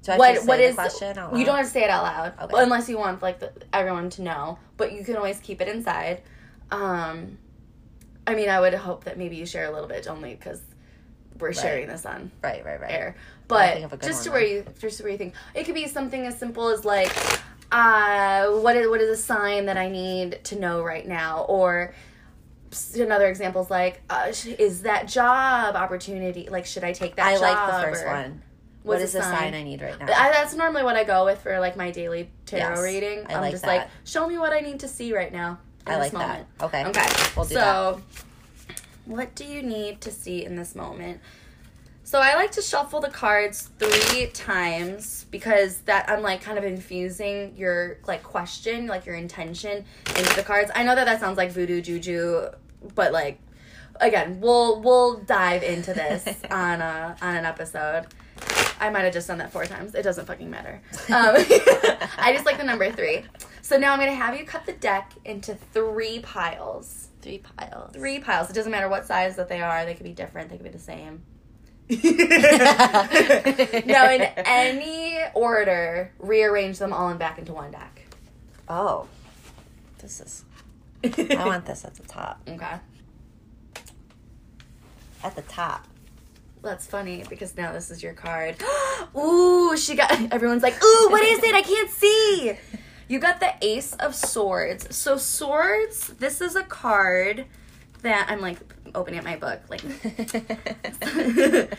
Do I what what the question out you don't have to say it out loud Okay. unless you want like the, everyone to know but you can always keep it inside um i mean i would hope that maybe you share a little bit only because we're sharing this on Right, right, right. air I'll think of a but just to where you just to where you think it could be something as simple as like uh what is what is a sign that i need to know right now or another example is like uh, is that job opportunity like should i take that I like the first or- one. What is the sign? sign I need right now? I, that's normally what I go with for like my daily tarot Yes, reading. I I'm like just that. like, show me what I need to see right now. I like that. Okay. Okay. We'll do so, what do you need to see in this moment? So I like to shuffle the cards three times because that I'm like kind of infusing your like question, like your intention into the cards. I know that that sounds like voodoo juju, but like again, we'll we'll dive into this on a on an episode. I might have just done that four times. It doesn't fucking matter. Um, I just like the number three. So now I'm gonna have you cut the deck into three piles. Three piles. Three piles. It doesn't matter what size that they are. They could be different. They could be the same. now, in any order, rearrange them all and back into one deck. Oh. This is. I want this at the top. Okay. At the top. That's funny because now this is your card. Ooh, she got. Everyone's like, ooh, what is it? I can't see. You got the Ace of Swords. So, swords, this is a card that I'm like opening up my book. Like,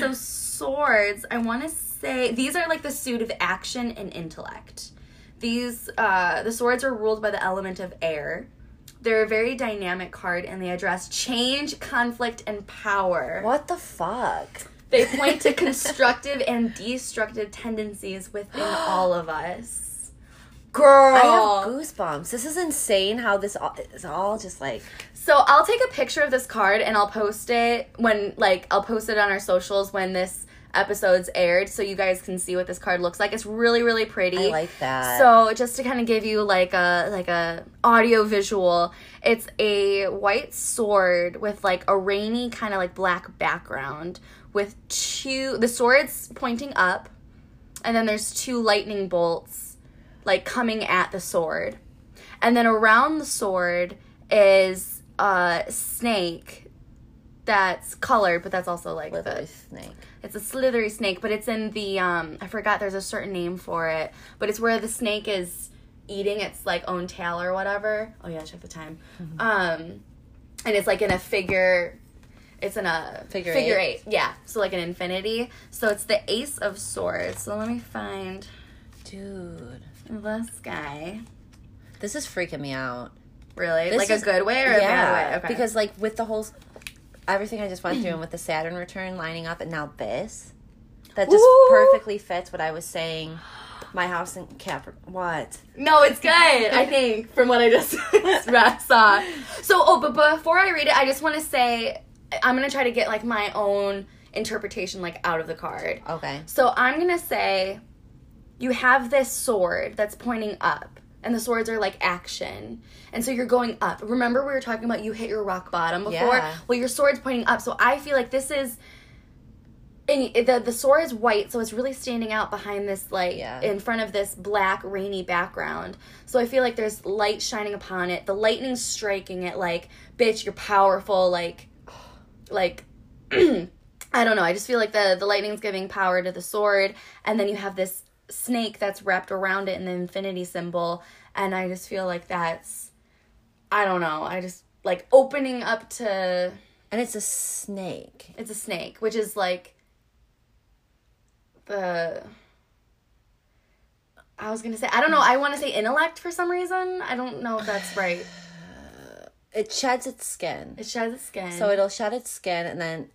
so swords, I want to say these are like the suit of action and intellect. These, uh, the swords are ruled by the element of air. They're a very dynamic card and they address change, conflict, and power. what the fuck? They point to constructive and destructive tendencies within all of us. Girl. I have goosebumps. This is insane how this all, is all just like So I'll take a picture of this card and I'll post it when like I'll post it on our socials when this episode's aired so you guys can see what this card looks like. It's really really pretty. I like that. So just to kind of give you like a like a audio visual, it's a white sword with like a rainy kind of like black background with two the sword's pointing up and then there's two lightning bolts like coming at the sword. And then around the sword is a snake that's colored, but that's also like the, Slithery snake. it's a slithery snake, but it's in the um I forgot there's a certain name for it, but it's where the snake is eating its like own tail or whatever. Oh yeah, check the time. Um and it's like in a figure it's in a Figure figure eight. eight. Yeah. So like an infinity. So it's the ace of swords. So let me find Dude, this guy. this is freaking me out. Really? This like is- a good way or a bad way? Okay. Because like with the whole everything I just went through and with the Saturn return lining up and now this that just Ooh. perfectly fits what I was saying. My house in Capricorn. what? No, it's good. I think from what I just saw. So, oh, but before I read it, I just want to say I'm gonna try to get like my own interpretation like out of the card. Okay. So I'm gonna say you have this sword that's pointing up, and the swords are like action, and so you're going up. Remember we were talking about you hit your rock bottom before. Yeah. Well, your sword's pointing up, so I feel like this is. And the the sword is white, so it's really standing out behind this like Yeah. in front of this black rainy background. So I feel like there's light shining upon it. The lightning's striking it like, bitch, you're powerful. Like, like I don't know. I just feel like the the lightning's giving power to the sword, and then you have this snake that's wrapped around it in the infinity symbol, and I just feel like that's I don't know. I just like opening up to And it's a snake. it's a snake, which is like the I was gonna say I don't know. I want to say intellect for some reason. I don't know if that's right. It sheds its skin. It sheds its skin. So it'll shed its skin and then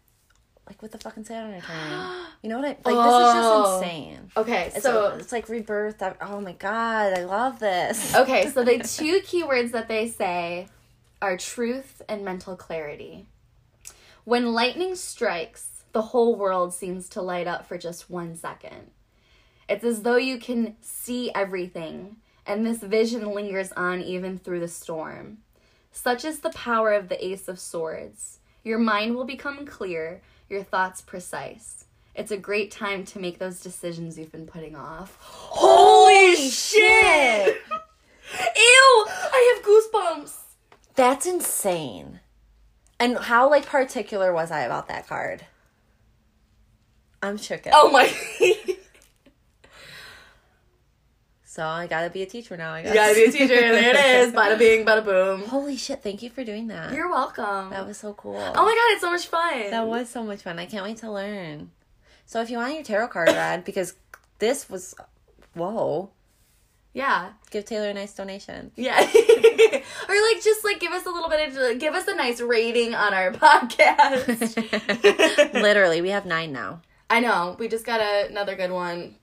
like with the fucking Saturn return. You know what I like Oh. this is just oh. insane. okay. It's so it's like rebirth. I- Oh my god, I love this. Okay, so the two keywords that they say are truth and mental clarity. When lightning strikes, the whole world seems to light up for just one second. It's as though you can see everything, and this vision lingers on even through the storm. Such is the power of the Ace of Swords. Your mind will become clear, your thoughts precise. It's a great time to make those decisions you've been putting off. Holy shit! Ew! I have goosebumps. That's insane. And how like particular was I about that card? I'm shook. Oh my. So I gotta be a teacher now. I guess. you gotta be a teacher. There it is. Bada bing, bada boom. Holy shit! Thank you for doing that. You're welcome. that was so cool. oh my god, it's so much fun. That was so much fun. I can't wait to learn. So if you want your tarot card read, because this was, whoa, yeah. give Taylor a nice donation. Yeah. or like just like give us a little bit of give us a nice rating on our podcast. Literally, we have nine now. I know. We just got a, another good one.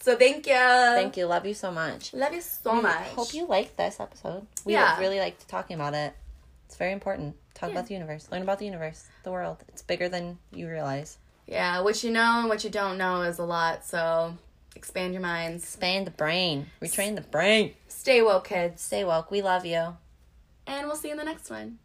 So thank you. Thank you. Love you so much. Love you so much. Hope you liked this episode. We Yeah. really liked talking about it. It's very important. Talk Yeah. about the universe. Learn about the universe, the world. It's bigger than you realize. Yeah, what you know and what you don't know is a lot. So expand your minds. Expand the brain. Retrain the brain. Stay woke, kids. Stay woke. We love you. And we'll see you in the next one.